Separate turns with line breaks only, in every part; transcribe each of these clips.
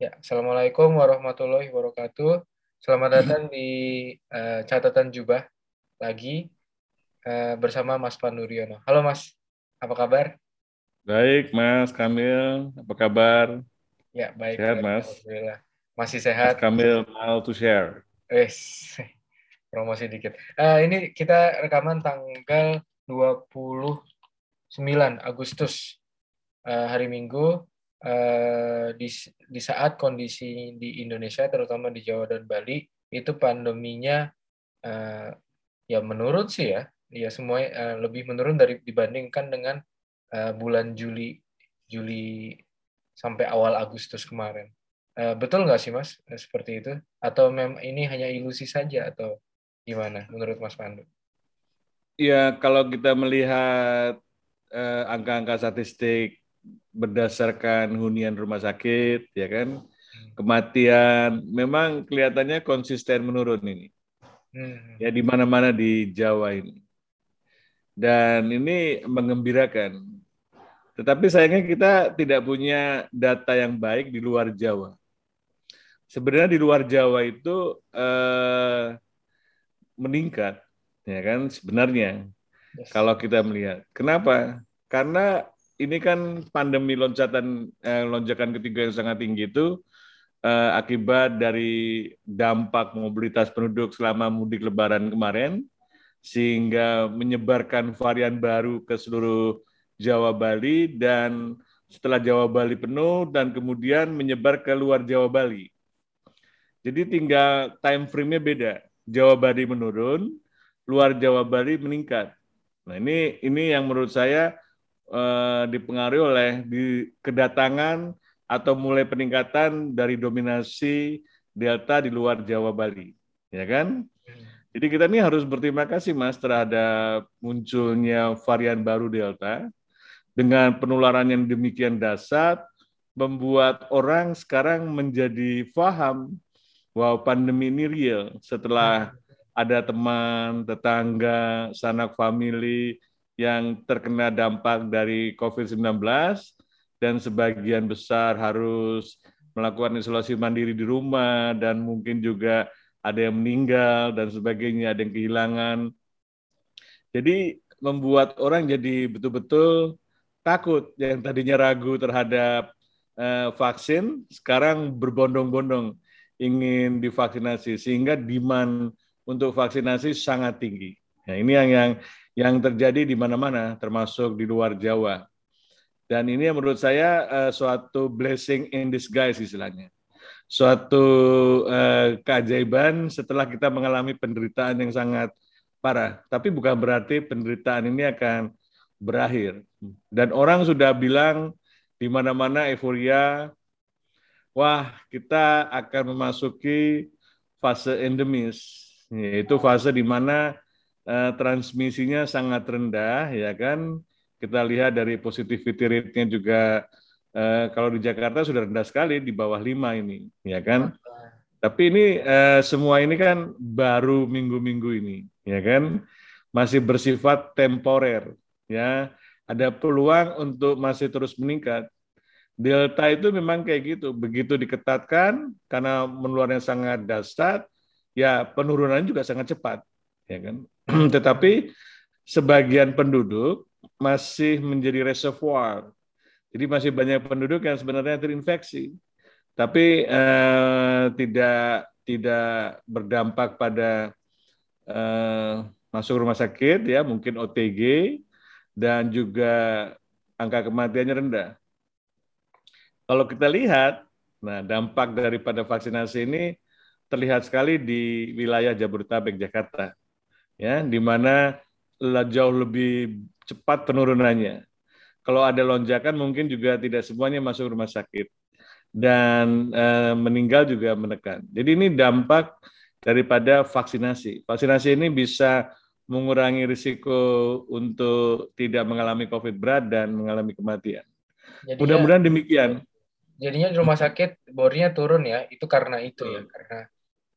Ya, Assalamualaikum warahmatullahi wabarakatuh. Selamat datang di uh, catatan jubah lagi uh, bersama Mas Panduriono. Halo Mas, apa kabar?
Baik Mas Kamil, apa kabar?
Ya baik.
Sehat
baik.
Mas.
Alhamdulillah. Masih sehat.
Mas Kamil mau to share.
Eh, promosi dikit. Uh, ini kita rekaman tanggal 29 Agustus uh, hari Minggu uh, di di saat kondisi di Indonesia terutama di Jawa dan Bali itu pandeminya uh, ya menurun sih ya. Ya semua uh, lebih menurun dari dibandingkan dengan uh, bulan Juli Juli sampai awal Agustus kemarin. Uh, betul nggak sih mas seperti itu? Atau memang ini hanya ilusi saja atau gimana menurut Mas Pandu?
Ya kalau kita melihat angka-angka uh, statistik berdasarkan hunian rumah sakit, ya kan, kematian, memang kelihatannya konsisten menurun ini. Hmm. Ya di mana-mana di Jawa ini. Dan ini mengembirakan. Tetapi sayangnya kita tidak punya data yang baik di luar Jawa. Sebenarnya di luar Jawa itu eh, meningkat, ya kan? Sebenarnya yes. kalau kita melihat, kenapa? Karena ini kan pandemi loncatan eh, lonjakan ketiga yang sangat tinggi itu eh, akibat dari dampak mobilitas penduduk selama mudik Lebaran kemarin, sehingga menyebarkan varian baru ke seluruh Jawa Bali dan setelah Jawa Bali penuh dan kemudian menyebar ke luar Jawa Bali. Jadi tinggal time frame-nya beda. Jawa Bali menurun, luar Jawa Bali meningkat. Nah ini ini yang menurut saya eh, dipengaruhi oleh di kedatangan atau mulai peningkatan dari dominasi delta di luar Jawa Bali, ya kan? Jadi kita ini harus berterima kasih Mas terhadap munculnya varian baru delta dengan penularan yang demikian dasar membuat orang sekarang menjadi paham bahwa pandemi ini real setelah ada teman, tetangga, sanak famili yang terkena dampak dari COVID-19 dan sebagian besar harus melakukan isolasi mandiri di rumah dan mungkin juga ada yang meninggal dan sebagainya, ada yang kehilangan. Jadi membuat orang jadi betul-betul takut yang tadinya ragu terhadap eh, vaksin sekarang berbondong-bondong ingin divaksinasi sehingga demand untuk vaksinasi sangat tinggi. Nah, ini yang yang yang terjadi di mana-mana, termasuk di luar Jawa. Dan ini yang menurut saya uh, suatu blessing in disguise istilahnya. Suatu uh, keajaiban setelah kita mengalami penderitaan yang sangat parah. Tapi bukan berarti penderitaan ini akan berakhir. Dan orang sudah bilang di mana-mana euforia, wah kita akan memasuki fase endemis, yaitu fase di mana Eh, transmisinya sangat rendah, ya kan? Kita lihat dari positivity rate-nya juga eh, kalau di Jakarta sudah rendah sekali di bawah 5 ini, ya kan? Tapi ini eh, semua ini kan baru minggu-minggu ini, ya kan? Masih bersifat temporer, ya. Ada peluang untuk masih terus meningkat. Delta itu memang kayak gitu, begitu diketatkan karena menularnya sangat dasar, ya penurunan juga sangat cepat, ya kan? Tetapi sebagian penduduk masih menjadi reservoir. Jadi masih banyak penduduk yang sebenarnya terinfeksi, tapi eh, tidak tidak berdampak pada eh, masuk rumah sakit ya, mungkin OTG dan juga angka kematiannya rendah. Kalau kita lihat, nah dampak daripada vaksinasi ini terlihat sekali di wilayah Jabodetabek Jakarta ya di mana jauh lebih cepat penurunannya. Kalau ada lonjakan mungkin juga tidak semuanya masuk rumah sakit dan e, meninggal juga menekan. Jadi ini dampak daripada vaksinasi. Vaksinasi ini bisa mengurangi risiko untuk tidak mengalami COVID berat dan mengalami kematian. Mudah-mudahan demikian.
Jadinya di rumah sakit bornya turun ya, itu karena itu ya, karena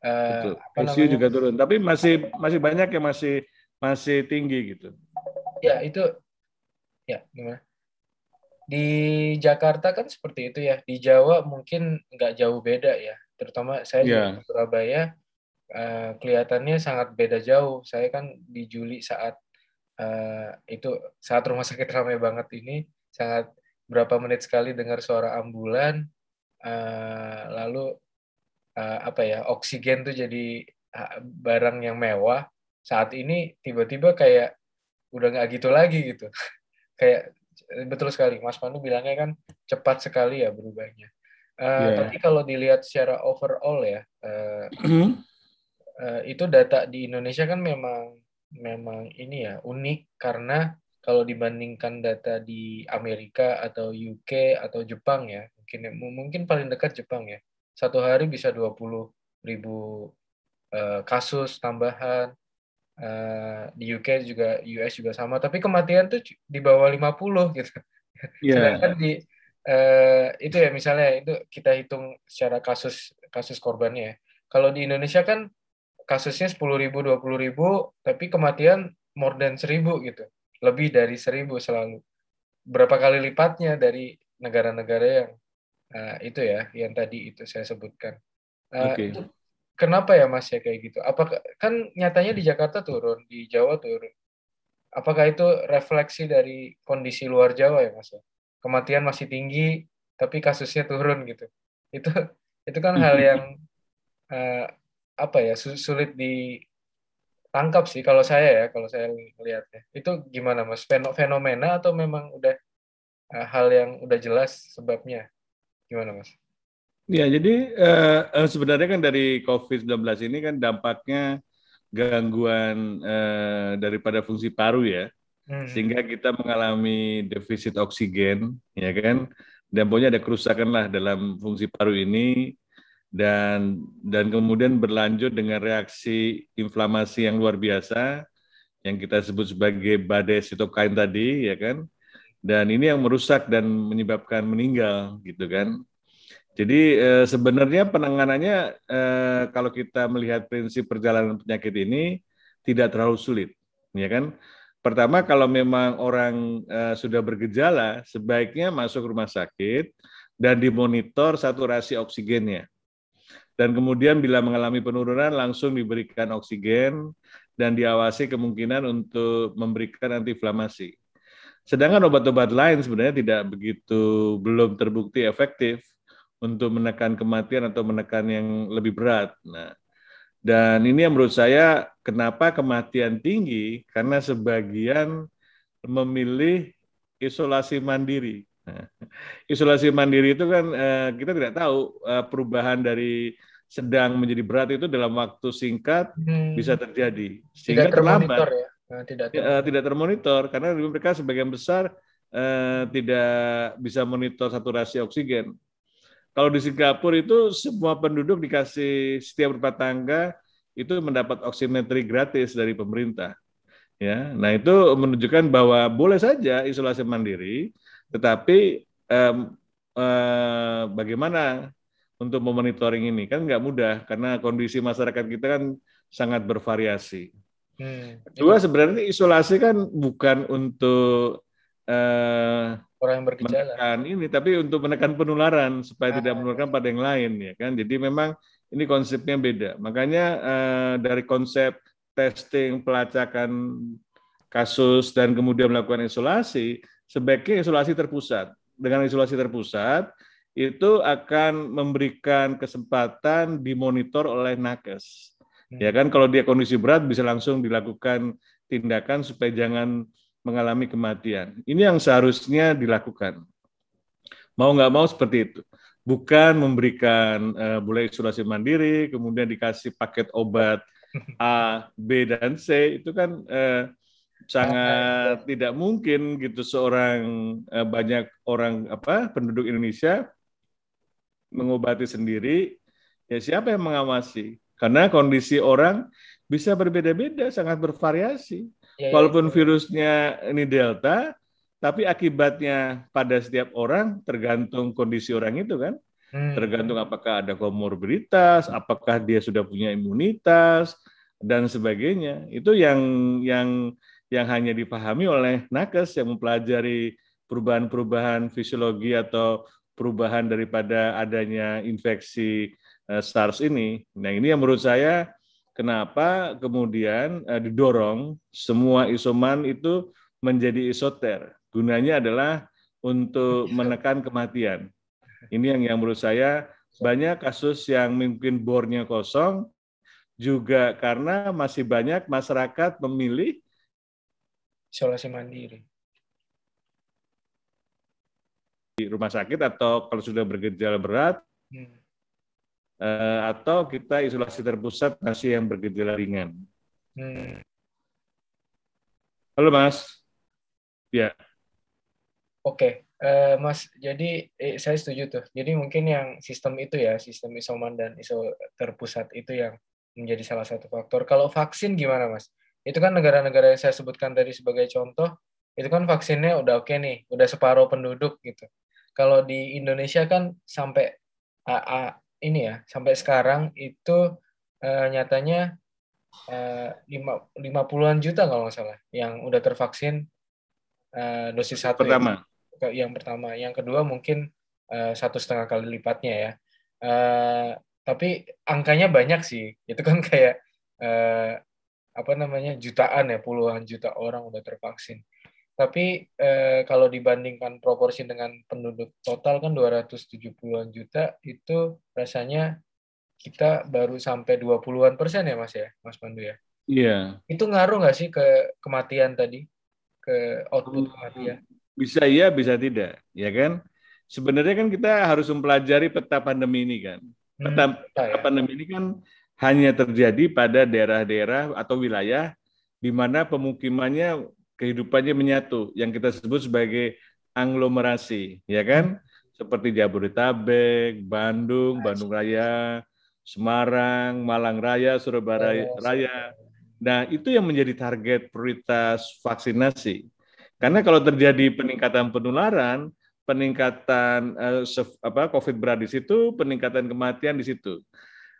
Uh, Betul. juga turun, tapi masih masih banyak yang masih masih tinggi gitu.
Ya itu, ya gimana? di Jakarta kan seperti itu ya. Di Jawa mungkin nggak jauh beda ya. Terutama saya yeah. di Surabaya uh, kelihatannya sangat beda jauh. Saya kan di Juli saat uh, itu saat rumah sakit ramai banget ini sangat berapa menit sekali dengar suara ambulan. Uh, lalu uh, apa ya oksigen tuh jadi barang yang mewah. Saat ini tiba-tiba kayak udah nggak gitu lagi gitu. kayak betul sekali Mas Pandu bilangnya kan cepat sekali ya berubahnya. Uh, eh, yeah. Tapi kalau dilihat secara overall ya, uh, uh, itu data di Indonesia kan memang memang ini ya unik karena kalau dibandingkan data di Amerika atau UK atau Jepang ya, mungkin mungkin paling dekat Jepang ya, satu hari bisa 20 ribu uh, kasus tambahan, Uh, di UK juga US juga sama tapi kematian tuh di bawah 50 gitu. Yeah. Sedangkan di uh, itu ya misalnya itu kita hitung secara kasus kasus korbannya ya. Kalau di Indonesia kan kasusnya 10 ribu, 20 ribu, tapi kematian more than 1000 gitu. Lebih dari 1000 selalu. Berapa kali lipatnya dari negara-negara yang uh, itu ya, yang tadi itu saya sebutkan. Uh, okay. itu Kenapa ya Mas ya kayak gitu? Apakah kan nyatanya di Jakarta turun, di Jawa turun. Apakah itu refleksi dari kondisi luar Jawa ya Mas ya? Kematian masih tinggi tapi kasusnya turun gitu. Itu itu kan hal yang uh, apa ya sulit ditangkap sih kalau saya ya kalau saya lihatnya. Itu gimana Mas? Fenomena atau memang udah uh, hal yang udah jelas sebabnya? Gimana Mas?
Ya, jadi uh, sebenarnya kan dari COVID-19 ini kan dampaknya gangguan uh, daripada fungsi paru ya, hmm. sehingga kita mengalami defisit oksigen, ya kan, dan pokoknya ada kerusakan lah dalam fungsi paru ini, dan dan kemudian berlanjut dengan reaksi inflamasi yang luar biasa, yang kita sebut sebagai badai sitokain tadi, ya kan, dan ini yang merusak dan menyebabkan meninggal, gitu kan. Jadi eh, sebenarnya penanganannya eh, kalau kita melihat prinsip perjalanan penyakit ini tidak terlalu sulit, ya kan? Pertama kalau memang orang eh, sudah bergejala, sebaiknya masuk rumah sakit dan dimonitor saturasi oksigennya. Dan kemudian bila mengalami penurunan langsung diberikan oksigen dan diawasi kemungkinan untuk memberikan antiinflamasi. Sedangkan obat-obat lain sebenarnya tidak begitu belum terbukti efektif untuk menekan kematian atau menekan yang lebih berat. Nah, dan ini yang menurut saya kenapa kematian tinggi karena sebagian memilih isolasi mandiri. Nah, isolasi mandiri itu kan eh, kita tidak tahu eh, perubahan dari sedang menjadi berat itu dalam waktu singkat hmm. bisa terjadi
sehingga terlambat ya. Nah, tidak
termonitor. Eh, tidak termonitor karena mereka sebagian besar eh, tidak bisa monitor saturasi oksigen. Kalau di Singapura itu semua penduduk dikasih setiap rumah tangga itu mendapat oximetri gratis dari pemerintah. Ya, nah itu menunjukkan bahwa boleh saja isolasi mandiri, tetapi eh, eh, bagaimana untuk memonitoring ini kan nggak mudah karena kondisi masyarakat kita kan sangat bervariasi. Hmm, Kedua sebenarnya isolasi kan bukan untuk eh,
orang yang bergejala.
Menekan ini, tapi untuk menekan penularan supaya ah. tidak menularkan pada yang lain, ya kan? Jadi memang ini konsepnya beda. Makanya eh, dari konsep testing, pelacakan kasus dan kemudian melakukan isolasi, sebaiknya isolasi terpusat. Dengan isolasi terpusat itu akan memberikan kesempatan dimonitor oleh nakes. Ya kan kalau dia kondisi berat bisa langsung dilakukan tindakan supaya jangan mengalami kematian. Ini yang seharusnya dilakukan. Mau nggak mau seperti itu. Bukan memberikan uh, boleh isolasi mandiri, kemudian dikasih paket obat A, B, dan C, itu kan uh, sangat tidak mungkin gitu seorang uh, banyak orang apa penduduk Indonesia mengobati sendiri. Ya siapa yang mengawasi? Karena kondisi orang bisa berbeda-beda, sangat bervariasi. Ya, ya, Walaupun ya. virusnya ini delta, tapi akibatnya pada setiap orang tergantung kondisi orang itu kan. Hmm. Tergantung apakah ada komorbiditas, apakah dia sudah punya imunitas dan sebagainya. Itu yang yang yang hanya dipahami oleh nakes yang mempelajari perubahan-perubahan fisiologi atau perubahan daripada adanya infeksi uh, SARS ini. Nah, ini yang menurut saya kenapa kemudian uh, didorong semua isoman itu menjadi isoter. Gunanya adalah untuk menekan kematian. Ini yang yang menurut saya banyak kasus yang mungkin bornya kosong juga karena masih banyak masyarakat memilih
isolasi mandiri
di rumah sakit atau kalau sudah bergejala berat hmm. Eh, atau kita isolasi terpusat masih yang bergejala ringan. Hmm. Halo Mas. Ya.
Oke, uh, Mas. Jadi eh, saya setuju tuh. Jadi mungkin yang sistem itu ya, sistem isoman dan iso terpusat itu yang menjadi salah satu faktor. Kalau vaksin gimana, Mas? Itu kan negara-negara yang saya sebutkan tadi sebagai contoh, itu kan vaksinnya udah oke okay nih, udah separuh penduduk gitu. Kalau di Indonesia kan sampai ini ya, sampai sekarang itu uh, nyatanya lima lima puluhan juta kalau nggak salah yang udah tervaksin uh, dosis satu
pertama.
Ya. yang pertama. Yang kedua mungkin uh, satu setengah kali lipatnya ya. Uh, tapi angkanya banyak sih. Itu kan kayak uh, apa namanya jutaan ya puluhan juta orang udah tervaksin tapi eh, kalau dibandingkan proporsi dengan penduduk total kan 270-an juta itu rasanya kita baru sampai 20-an persen ya Mas ya, Mas Pandu ya.
Iya.
Itu ngaruh nggak sih ke kematian tadi? Ke output kematian?
Bisa iya, bisa tidak, ya kan? Sebenarnya kan kita harus mempelajari peta pandemi ini kan. Peta, hmm, peta ya. pandemi ini kan hanya terjadi pada daerah-daerah atau wilayah di mana pemukimannya kehidupannya menyatu yang kita sebut sebagai aglomerasi, ya kan? Seperti Jabodetabek, Bandung, Bandung Raya, Semarang, Malang Raya, Surabaya Raya. Nah, itu yang menjadi target prioritas vaksinasi. Karena kalau terjadi peningkatan penularan, peningkatan eh, apa COVID berat di situ, peningkatan kematian di situ.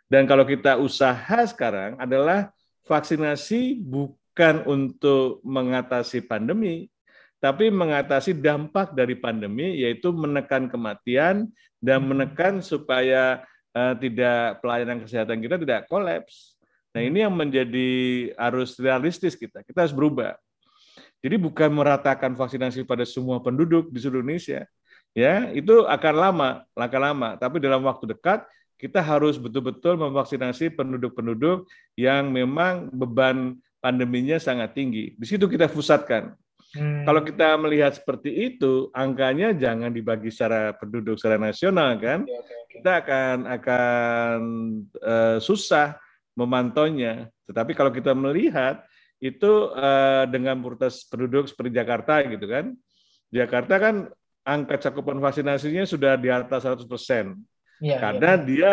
Dan kalau kita usaha sekarang adalah vaksinasi bukan untuk mengatasi pandemi, tapi mengatasi dampak dari pandemi, yaitu menekan kematian dan hmm. menekan supaya uh, tidak pelayanan kesehatan kita tidak kolaps. Nah hmm. ini yang menjadi harus realistis kita. Kita harus berubah. Jadi bukan meratakan vaksinasi pada semua penduduk di seluruh Indonesia, ya itu akan lama, akan lama. Tapi dalam waktu dekat kita harus betul-betul memvaksinasi penduduk-penduduk yang memang beban pandeminya sangat tinggi. Di situ kita pusatkan. Hmm. Kalau kita melihat seperti itu, angkanya jangan dibagi secara penduduk secara nasional kan. Okay, okay, okay. Kita akan akan uh, susah memantaunya. Tetapi kalau kita melihat itu uh, dengan prioritas penduduk seperti Jakarta gitu kan. Jakarta kan angka cakupan vaksinasinya sudah di atas 100 persen ya, karena ya. dia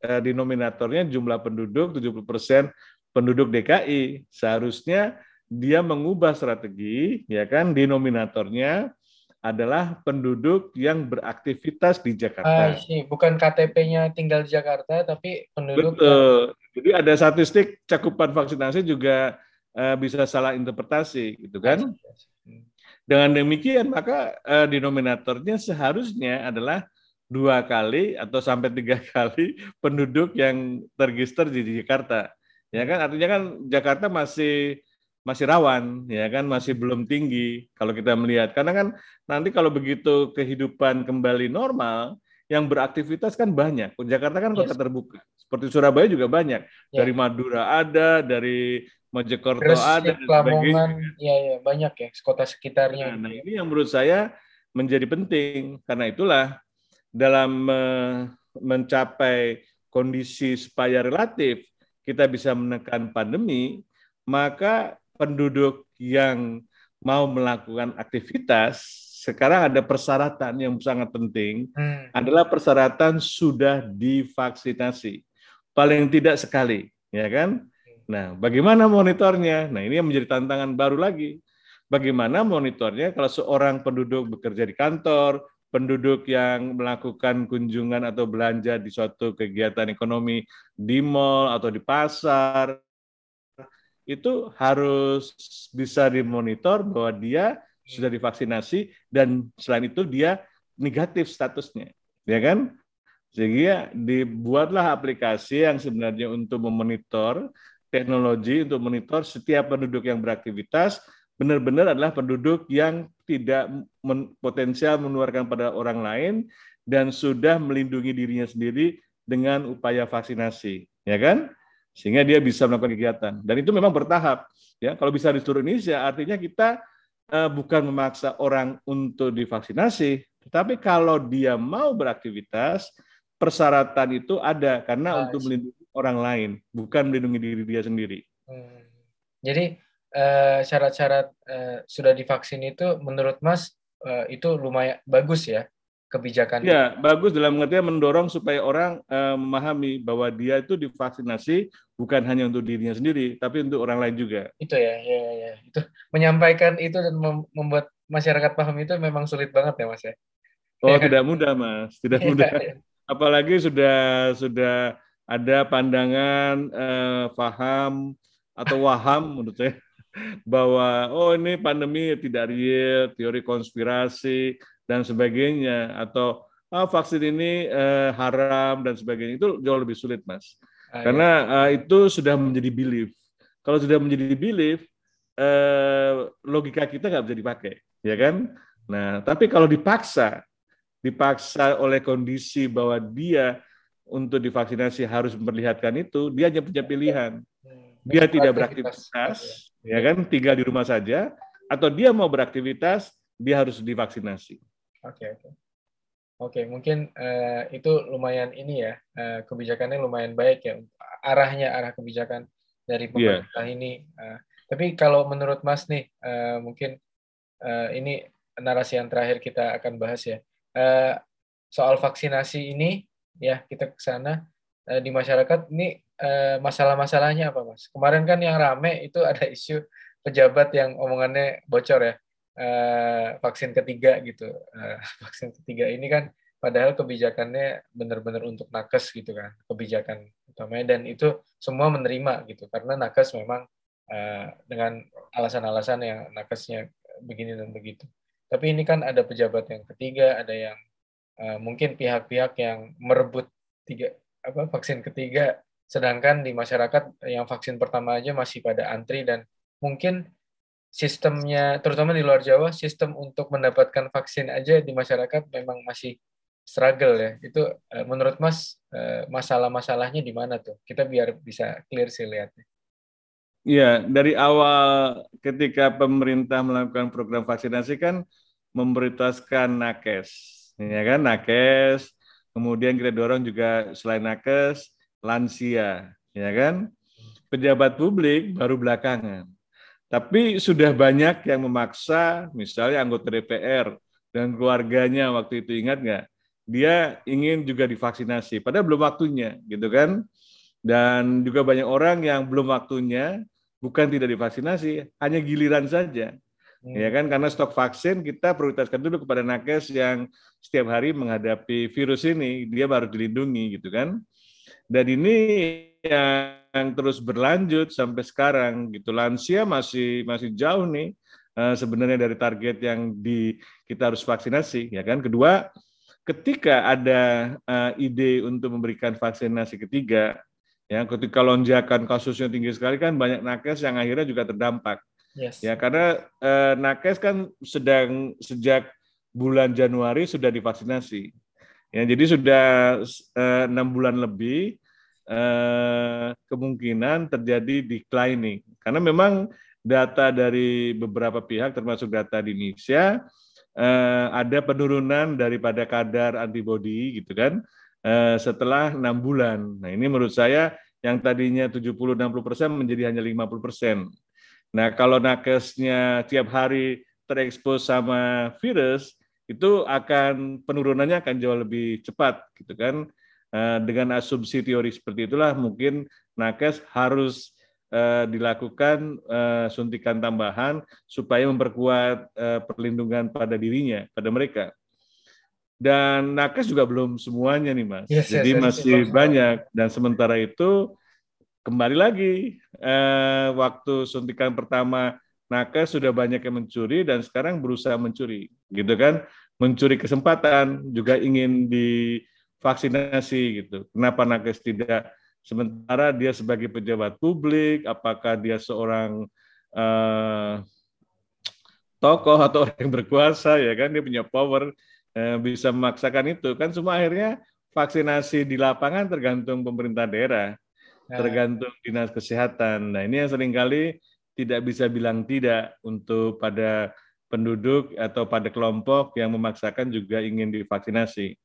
eh, denominatornya jumlah penduduk 70 persen penduduk DKI seharusnya dia mengubah strategi ya kan denominatornya adalah penduduk yang beraktivitas di Jakarta. Ah,
sih. Bukan KTP-nya tinggal di Jakarta, tapi penduduk.
Betul. Yang... Jadi ada statistik cakupan vaksinasi juga uh, bisa salah interpretasi, gitu kan? Dengan demikian maka uh, denominatornya seharusnya adalah dua kali atau sampai tiga kali penduduk yang terregister di Jakarta. Ya kan artinya kan Jakarta masih masih rawan ya kan masih belum tinggi kalau kita melihat karena kan nanti kalau begitu kehidupan kembali normal yang beraktivitas kan banyak. Jakarta kan kota yes. terbuka. Seperti Surabaya juga banyak. Yeah. Dari Madura ada, dari Mojokerto Terus, ada,
dan sebagainya. Iya, ya, banyak ya kota sekitarnya.
Nah, nah, ini yang menurut saya menjadi penting. Karena itulah dalam mencapai kondisi supaya relatif kita bisa menekan pandemi, maka penduduk yang mau melakukan aktivitas sekarang ada persyaratan yang sangat penting hmm. adalah persyaratan sudah divaksinasi. Paling tidak sekali ya kan? Nah bagaimana monitornya? Nah ini yang menjadi tantangan baru lagi. Bagaimana monitornya kalau seorang penduduk bekerja di kantor penduduk yang melakukan kunjungan atau belanja di suatu kegiatan ekonomi di mall atau di pasar itu harus bisa dimonitor bahwa dia sudah divaksinasi dan selain itu dia negatif statusnya, ya kan? Sehingga dibuatlah aplikasi yang sebenarnya untuk memonitor teknologi untuk monitor setiap penduduk yang beraktivitas benar-benar adalah penduduk yang tidak men potensial menularkan pada orang lain dan sudah melindungi dirinya sendiri dengan upaya vaksinasi, ya kan? Sehingga dia bisa melakukan kegiatan. Dan itu memang bertahap. Ya, kalau bisa di seluruh Indonesia, artinya kita uh, bukan memaksa orang untuk divaksinasi, tetapi kalau dia mau beraktivitas, persyaratan itu ada karena nah, untuk melindungi orang lain, bukan melindungi diri dia sendiri. Hmm.
Jadi syarat-syarat uh, sudah divaksin itu menurut Mas uh, itu lumayan bagus ya kebijakan.
Ya, bagus dalam pengertian mendorong supaya orang uh, memahami bahwa dia itu divaksinasi bukan hanya untuk dirinya sendiri, tapi untuk orang lain juga.
Itu ya, ya, ya. Itu menyampaikan itu dan membuat masyarakat paham itu memang sulit banget ya, Mas ya.
Oh, ya. tidak mudah, Mas. Tidak ya, mudah. Ya. Apalagi sudah sudah ada pandangan uh, paham atau waham menurut saya bahwa oh ini pandemi tidak real, teori konspirasi dan sebagainya. Atau oh, vaksin ini eh, haram dan sebagainya. Itu jauh lebih sulit mas. Ah, karena ya. uh, itu sudah menjadi belief. Kalau sudah menjadi belief eh, logika kita nggak bisa dipakai ya kan? Nah tapi kalau dipaksa dipaksa oleh kondisi bahwa dia untuk divaksinasi harus memperlihatkan itu dia hanya punya pilihan. Dia tidak beraktivitas ya kan tinggal di rumah saja atau dia mau beraktivitas dia harus divaksinasi
Oke oke. Oke mungkin uh, itu lumayan ini ya uh, kebijakannya lumayan baik ya arahnya arah kebijakan dari iya. pemerintah yeah. ini. Uh, tapi kalau menurut Mas nih uh, mungkin uh, ini narasi yang terakhir kita akan bahas ya uh, soal vaksinasi ini ya kita ke sana uh, di masyarakat ini masalah-masalahnya apa Mas? Kemarin kan yang rame itu ada isu pejabat yang omongannya bocor ya uh, vaksin ketiga gitu. Uh, vaksin ketiga ini kan padahal kebijakannya benar-benar untuk nakes gitu kan, kebijakan utamanya dan itu semua menerima gitu karena nakes memang dengan alasan-alasan yang nakesnya begini dan begitu. Tapi ini kan ada pejabat yang ketiga, ada yang mungkin pihak-pihak yang merebut tiga apa vaksin ketiga sedangkan di masyarakat yang vaksin pertama aja masih pada antri dan mungkin sistemnya terutama di luar Jawa sistem untuk mendapatkan vaksin aja di masyarakat memang masih struggle ya. Itu uh, menurut Mas uh, masalah-masalahnya di mana tuh? Kita biar bisa clear sih lihatnya.
Iya, dari awal ketika pemerintah melakukan program vaksinasi kan memprioritaskan nakes, ya kan nakes, kemudian kita dorong juga selain nakes lansia, ya kan pejabat publik baru belakangan. Tapi sudah banyak yang memaksa, misalnya anggota DPR dan keluarganya waktu itu ingat nggak? Dia ingin juga divaksinasi, padahal belum waktunya, gitu kan? Dan juga banyak orang yang belum waktunya, bukan tidak divaksinasi, hanya giliran saja. Hmm. Ya kan karena stok vaksin kita prioritaskan dulu kepada nakes yang setiap hari menghadapi virus ini, dia baru dilindungi gitu kan. Dan ini yang terus berlanjut sampai sekarang gitu. Lansia masih masih jauh nih uh, sebenarnya dari target yang di kita harus vaksinasi ya kan. Kedua, ketika ada uh, ide untuk memberikan vaksinasi ketiga ya ketika lonjakan kasusnya tinggi sekali kan banyak nakes yang akhirnya juga terdampak. Yes. Ya karena uh, nakes kan sedang sejak bulan Januari sudah divaksinasi. Ya, jadi sudah enam uh, bulan lebih eh, kemungkinan terjadi declining karena memang data dari beberapa pihak termasuk data di Indonesia eh, ada penurunan daripada kadar antibodi gitu kan eh, setelah enam bulan. Nah ini menurut saya yang tadinya 70-60 persen menjadi hanya 50 persen. Nah kalau nakesnya tiap hari terekspos sama virus itu akan penurunannya akan jauh lebih cepat gitu kan Eh, dengan asumsi teori seperti itulah mungkin nakes harus eh, dilakukan eh, suntikan tambahan supaya memperkuat perlindungan pada dirinya, pada mereka. Dan nakes juga belum semuanya nih mas, yes, jadi yes, masih yes, banyak. Dan sementara itu kembali lagi waktu suntikan pertama nakes sudah banyak yang mencuri dan sekarang berusaha mencuri, gitu kan? Mencuri kesempatan juga ingin divaksinasi gitu. Kenapa nakes tidak? Sementara dia sebagai pejabat publik, apakah dia seorang uh, tokoh atau orang yang berkuasa ya kan dia punya power uh, bisa memaksakan itu kan semua akhirnya vaksinasi di lapangan tergantung pemerintah daerah, nah. tergantung dinas kesehatan. Nah ini yang sering kali tidak bisa bilang tidak untuk pada penduduk atau pada kelompok yang memaksakan juga ingin divaksinasi.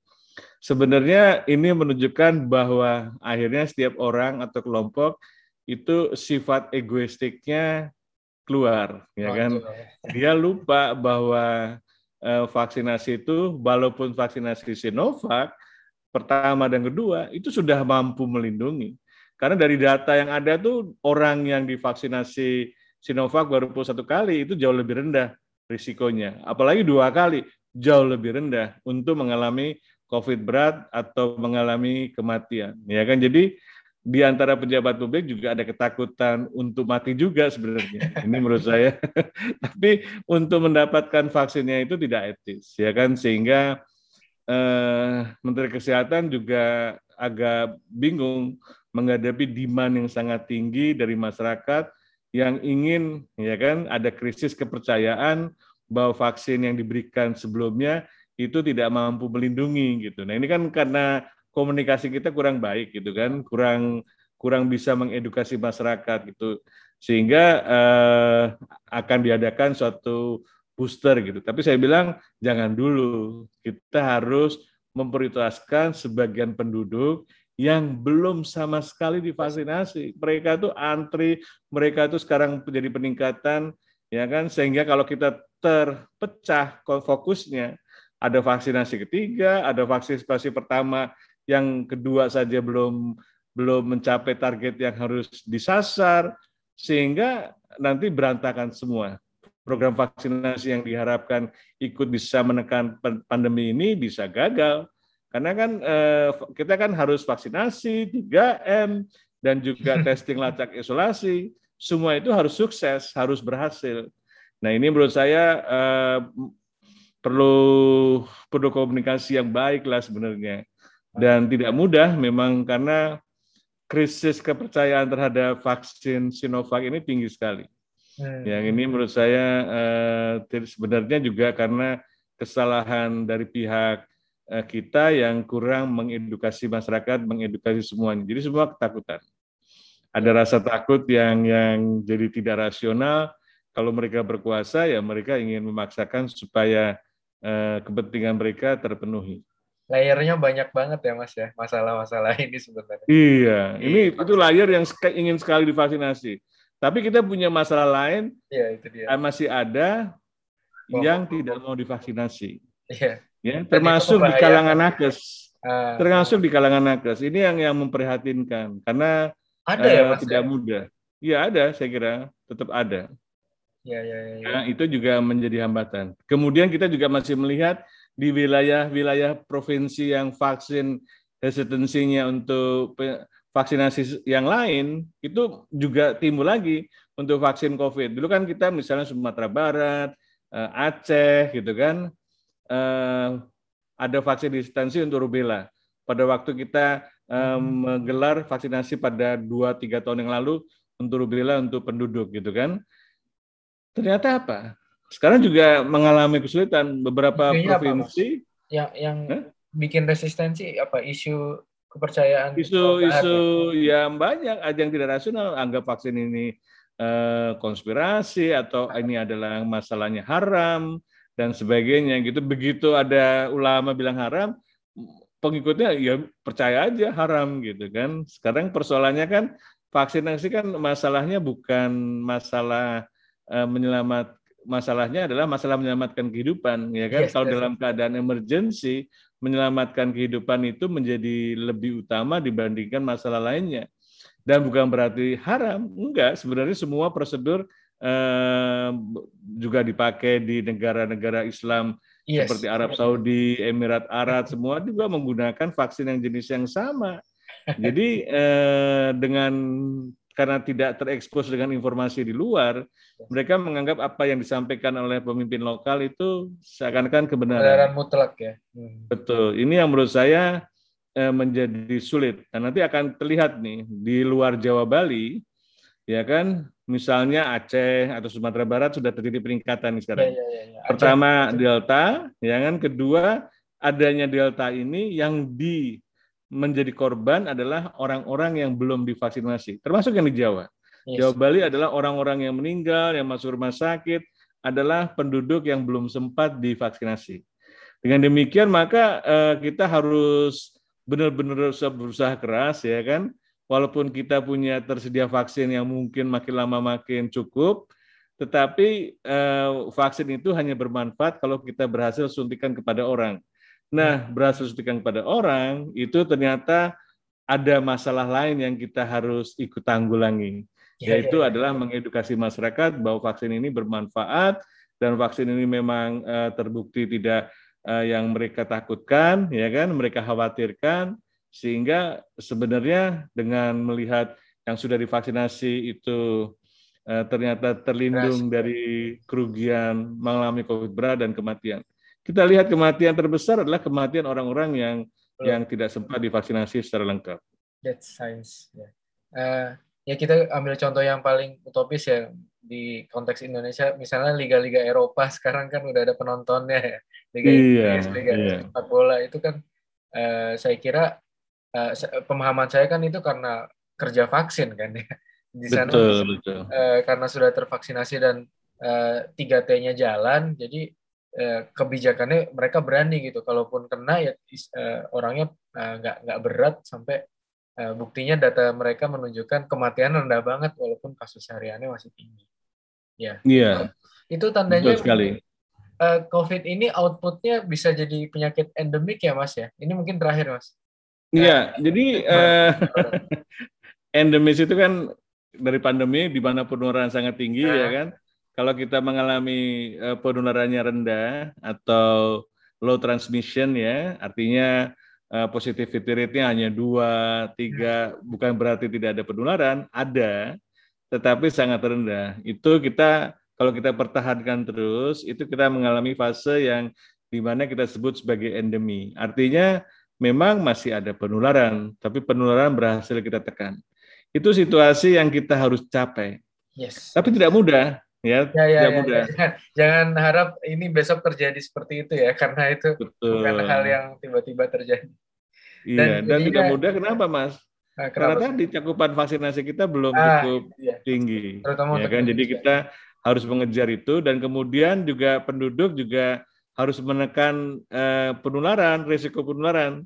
Sebenarnya ini menunjukkan bahwa akhirnya setiap orang atau kelompok itu sifat egoistiknya keluar, ya kan? Dia lupa bahwa eh, vaksinasi itu, walaupun vaksinasi Sinovac pertama dan kedua itu sudah mampu melindungi. Karena dari data yang ada tuh orang yang divaksinasi Sinovac baru pun satu kali itu jauh lebih rendah risikonya. Apalagi dua kali jauh lebih rendah untuk mengalami COVID berat atau mengalami kematian. Ya kan, jadi di antara pejabat publik juga ada ketakutan untuk mati juga sebenarnya. Ini menurut saya. Tapi untuk mendapatkan vaksinnya itu tidak etis, ya kan, sehingga eh, Menteri Kesehatan juga agak bingung menghadapi demand yang sangat tinggi dari masyarakat yang ingin ya kan ada krisis kepercayaan bahwa vaksin yang diberikan sebelumnya itu tidak mampu melindungi gitu. Nah, ini kan karena komunikasi kita kurang baik gitu kan, kurang kurang bisa mengedukasi masyarakat gitu. Sehingga eh, akan diadakan suatu booster gitu. Tapi saya bilang jangan dulu. Kita harus memprioritaskan sebagian penduduk yang belum sama sekali divaksinasi. Mereka itu antri, mereka itu sekarang menjadi peningkatan, ya kan? Sehingga kalau kita terpecah fokusnya, ada vaksinasi ketiga, ada vaksinasi pertama, yang kedua saja belum belum mencapai target yang harus disasar, sehingga nanti berantakan semua. Program vaksinasi yang diharapkan ikut bisa menekan pandemi ini bisa gagal karena kan eh, kita kan harus vaksinasi 3M dan juga testing lacak isolasi. Semua itu harus sukses, harus berhasil. Nah ini menurut saya eh, perlu perlu komunikasi yang baik lah sebenarnya dan tidak mudah memang karena krisis kepercayaan terhadap vaksin Sinovac ini tinggi sekali. Hmm. Yang ini menurut saya eh, sebenarnya juga karena kesalahan dari pihak kita yang kurang mengedukasi masyarakat, mengedukasi semuanya. Jadi semua ketakutan. Ada rasa takut yang yang jadi tidak rasional. Kalau mereka berkuasa, ya mereka ingin memaksakan supaya eh, kepentingan mereka terpenuhi.
Layernya banyak banget ya mas ya masalah-masalah ini sebenarnya.
Iya, ini itu layer yang ingin sekali divaksinasi. Tapi kita punya masalah lain,
ya, itu dia.
masih ada yang tidak mau divaksinasi.
Iya
ya termasuk di kalangan nakes. Uh, termasuk di kalangan nakes. Ini yang yang memprihatinkan karena
ada ya, mas,
tidak ya? mudah. Ya ada saya kira tetap ada.
Ya, ya, ya, ya.
Nah, itu juga menjadi hambatan. Kemudian kita juga masih melihat di wilayah-wilayah provinsi yang vaksin hesitansinya untuk vaksinasi yang lain itu juga timbul lagi untuk vaksin COVID. Dulu kan kita misalnya Sumatera Barat, eh, Aceh gitu kan, eh, ada vaksin distansi untuk rubella. Pada waktu kita eh, menggelar vaksinasi pada 2-3 tahun yang lalu untuk rubella untuk penduduk gitu kan. Ternyata apa? Sekarang juga mengalami kesulitan beberapa provinsi
apa, yang yang eh? bikin resistensi apa isu kepercayaan
isu-isu yang banyak ada yang tidak rasional anggap vaksin ini eh, konspirasi atau ini adalah masalahnya haram dan sebagainya gitu. Begitu ada ulama bilang haram, pengikutnya ya percaya aja haram gitu kan. Sekarang persoalannya kan vaksinasi kan masalahnya bukan masalah uh, menyelamat masalahnya adalah masalah menyelamatkan kehidupan ya kan. Yes, Kalau yes. dalam keadaan emergensi menyelamatkan kehidupan itu menjadi lebih utama dibandingkan masalah lainnya. Dan bukan berarti haram, enggak. Sebenarnya semua prosedur Eh, juga dipakai di negara-negara Islam yes. seperti Arab Saudi, Emirat Arab, semua juga menggunakan vaksin yang jenis yang sama. Jadi eh, dengan karena tidak terekspos dengan informasi di luar, mereka menganggap apa yang disampaikan oleh pemimpin lokal itu seakan-akan kebenaran. Kebenaran
mutlak ya.
Hmm. Betul. Ini yang menurut saya eh, menjadi sulit. Dan nanti akan terlihat nih di luar Jawa Bali, ya kan, misalnya Aceh atau Sumatera Barat sudah terjadi peningkatan sekarang. Ya, ya, ya, ya. Pertama Aceh. Delta, ya kan, kedua adanya Delta ini yang di menjadi korban adalah orang-orang yang belum divaksinasi, termasuk yang di Jawa. Yes. Jawa Bali adalah orang-orang yang meninggal, yang masuk rumah sakit, adalah penduduk yang belum sempat divaksinasi. Dengan demikian maka eh, kita harus benar-benar berusaha keras ya kan, walaupun kita punya tersedia vaksin yang mungkin makin lama makin cukup, tetapi eh, vaksin itu hanya bermanfaat kalau kita berhasil suntikan kepada orang. Nah, berhasil suntikan kepada orang itu ternyata ada masalah lain yang kita harus ikut tanggulangi, ya, yaitu ya, ya. adalah mengedukasi masyarakat bahwa vaksin ini bermanfaat dan vaksin ini memang uh, terbukti tidak uh, yang mereka takutkan, ya kan, mereka khawatirkan, sehingga sebenarnya dengan melihat yang sudah divaksinasi itu uh, ternyata terlindung dari kerugian mengalami COVID berat dan kematian kita lihat kematian terbesar adalah kematian orang-orang yang Betul. yang tidak sempat divaksinasi secara lengkap.
That's science. Ya. Uh, ya kita ambil contoh yang paling utopis ya di konteks Indonesia, misalnya liga-liga Eropa sekarang kan udah ada penontonnya ya. Liga
iya, Inggris, liga
iya. sepak bola itu kan uh, saya kira uh, pemahaman saya kan itu karena kerja vaksin kan ya. Di sana betul, betul. Uh, karena sudah tervaksinasi dan tiga uh, T-nya jalan, jadi Eh, kebijakannya mereka berani gitu kalaupun kena ya uh, orangnya eh, nggak uh, nggak berat sampai uh, buktinya data mereka menunjukkan kematian rendah banget walaupun kasus hariannya masih tinggi ya
iya
itu tandanya sekali. Uh, COVID ini outputnya bisa jadi penyakit endemik ya mas ya ini mungkin terakhir mas
iya jadi uh, endemis itu kan dari pandemi di mana penularan sangat tinggi uh, ya kan kalau kita mengalami uh, penularannya rendah atau low transmission ya, artinya uh, positivity rate-nya hanya dua, tiga, bukan berarti tidak ada penularan, ada, tetapi sangat rendah. Itu kita kalau kita pertahankan terus, itu kita mengalami fase yang di mana kita sebut sebagai endemi. Artinya memang masih ada penularan, tapi penularan berhasil kita tekan. Itu situasi yang kita harus capai. Yes. Tapi tidak mudah, ya, ya, ya, ya mudah. Ya,
jangan, jangan harap ini besok terjadi seperti itu ya, karena itu Betul. bukan hal yang tiba-tiba terjadi.
Iya, dan, dan tidak mudah kenapa, Mas? Nah, Karena tadi cakupan vaksinasi kita belum ah, cukup iya. tinggi, Terutama ya kan? Jadi kita harus mengejar itu dan kemudian juga penduduk juga harus menekan eh, penularan, risiko penularan.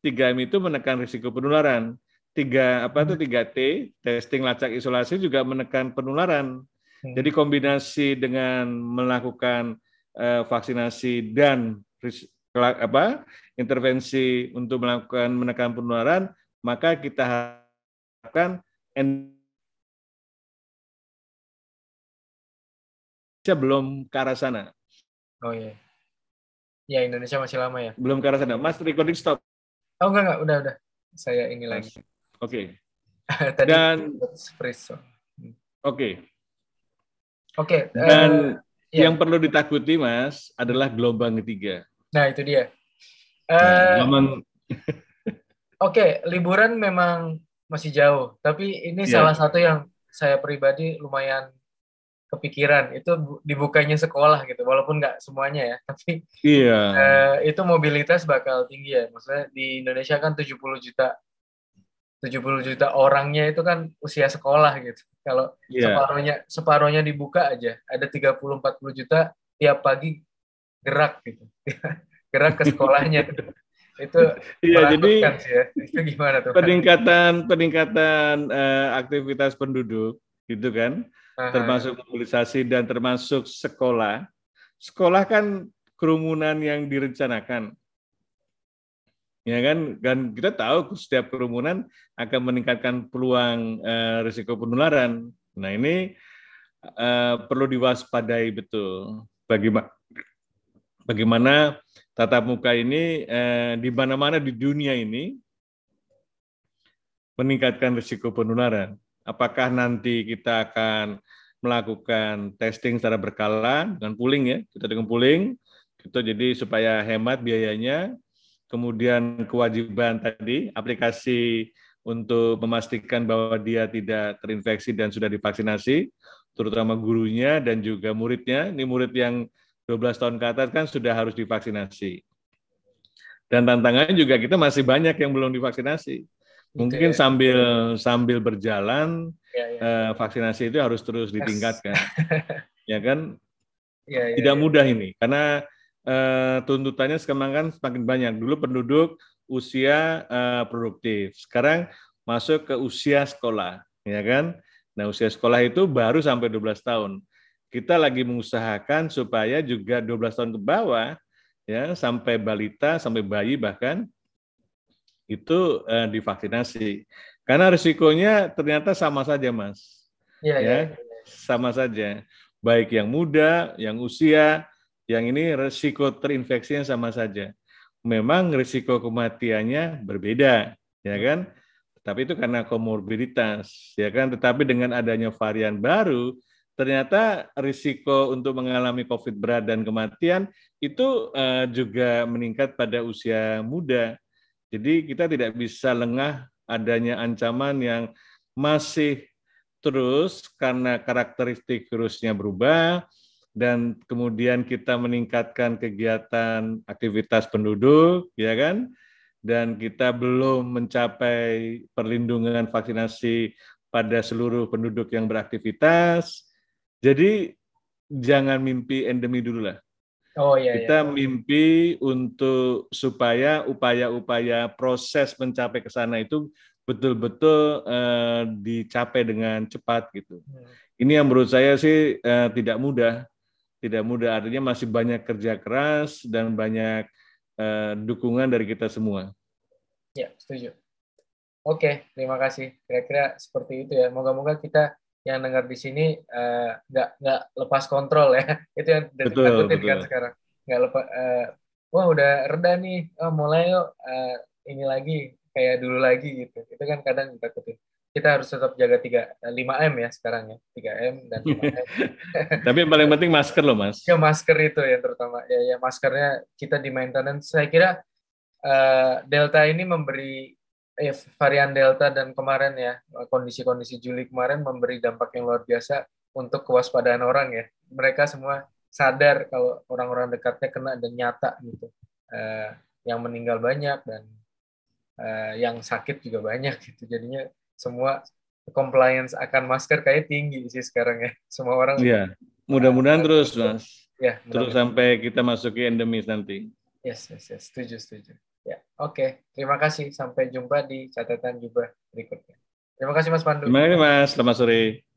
3M itu menekan risiko penularan. Tiga apa itu 3T, testing, lacak, isolasi juga menekan penularan. Hmm. Jadi kombinasi dengan melakukan uh, vaksinasi dan apa intervensi untuk melakukan menekan penularan, maka kita harapkan Indonesia belum ke arah sana.
Oh iya. Ya Indonesia masih lama ya.
Belum ke arah sana. Mas recording stop.
Oh enggak enggak, udah udah. Saya ini lagi.
Oke.
Okay. Dan hmm. Oke.
Okay.
Oke. Okay,
Dan uh, yang perlu ditakuti, Mas, adalah gelombang ketiga.
Nah, itu dia. Uh, nah, gelombang. Oke, okay, liburan memang masih jauh, tapi ini yeah. salah satu yang saya pribadi lumayan kepikiran itu dibukanya sekolah gitu, walaupun nggak semuanya ya, tapi
yeah. uh,
itu mobilitas bakal tinggi ya. Maksudnya di Indonesia kan 70 juta 70 juta orangnya itu kan usia sekolah gitu. Kalau yeah. separuhnya separuhnya dibuka aja, ada 30 40 juta tiap pagi gerak gitu. gerak ke sekolahnya. itu
iya jadi
sih ya. itu gimana tuh
peningkatan peningkatan uh, aktivitas penduduk gitu kan. Termasuk mobilisasi dan termasuk sekolah. Sekolah kan kerumunan yang direncanakan. Ya kan? Dan kita tahu setiap kerumunan akan meningkatkan peluang uh, risiko penularan. Nah ini uh, perlu diwaspadai betul. Bagaimana bagaimana tatap muka ini uh, di mana-mana di dunia ini meningkatkan risiko penularan apakah nanti kita akan melakukan testing secara berkala dengan pooling ya, kita dengan pooling, kita jadi supaya hemat biayanya, kemudian kewajiban tadi aplikasi untuk memastikan bahwa dia tidak terinfeksi dan sudah divaksinasi, terutama gurunya dan juga muridnya. Ini murid yang 12 tahun ke atas kan sudah harus divaksinasi. Dan tantangannya juga kita masih banyak yang belum divaksinasi. Mungkin ya. sambil sambil berjalan ya, ya. Eh, vaksinasi itu harus terus ditingkatkan, ya kan? Ya, ya, Tidak ya. mudah ini karena eh, tuntutannya sekarang kan semakin banyak. Dulu penduduk usia eh, produktif, sekarang masuk ke usia sekolah, ya kan? Nah usia sekolah itu baru sampai 12 tahun. Kita lagi mengusahakan supaya juga 12 tahun ke bawah ya sampai balita sampai bayi bahkan itu eh, divaksinasi. Karena risikonya ternyata sama saja mas. Ya, ya, ya sama saja. Baik yang muda yang usia yang ini risiko terinfeksinya sama saja. Memang risiko kematiannya berbeda ya kan? Tapi itu karena komorbiditas ya kan? Tetapi dengan adanya varian baru ternyata risiko untuk mengalami COVID berat dan kematian itu uh, juga meningkat pada usia muda. Jadi kita tidak bisa lengah adanya ancaman yang masih terus karena karakteristik virusnya berubah dan kemudian kita meningkatkan kegiatan aktivitas penduduk, ya kan? Dan kita belum mencapai perlindungan vaksinasi pada seluruh penduduk yang beraktivitas jadi jangan mimpi endemi dulu lah. Oh iya. Kita iya. mimpi untuk supaya upaya-upaya proses mencapai ke sana itu betul-betul uh, dicapai dengan cepat gitu. Hmm. Ini yang menurut saya sih uh, tidak mudah, tidak mudah. Artinya masih banyak kerja keras dan banyak uh, dukungan dari kita semua.
Ya, setuju. Oke, terima kasih. Kira-kira seperti itu ya. Moga-moga kita yang dengar di sini eh, nggak uh, nggak lepas kontrol ya. Itu yang betul, takutin betul. kan sekarang. Nggak lepas uh, wah udah reda nih. Oh, mulai yuk uh, ini lagi kayak dulu lagi gitu. Itu kan kadang ditakutin. Kita harus tetap jaga tiga lima m ya sekarang ya. Tiga m dan 5 m.
Tapi yang paling penting masker loh mas.
Ya masker itu ya terutama. Ya ya maskernya kita di maintenance. Saya kira uh, delta ini memberi eh, varian Delta dan kemarin ya kondisi-kondisi Juli kemarin memberi dampak yang luar biasa untuk kewaspadaan orang ya. Mereka semua sadar kalau orang-orang dekatnya kena dan nyata gitu. Eh, yang meninggal banyak dan eh, yang sakit juga banyak gitu. Jadinya semua compliance akan masker kayak tinggi sih sekarang ya. Semua orang.
Iya. Mudah-mudahan terus, Mas. Ya, terus sampai kita masuki endemis nanti.
Yes, yes, yes. Setuju, setuju. Ya, oke. Okay. Terima kasih. Sampai jumpa di catatan juga berikutnya. Terima kasih Mas Pandu.
Terima kasih Mas. Selamat sore.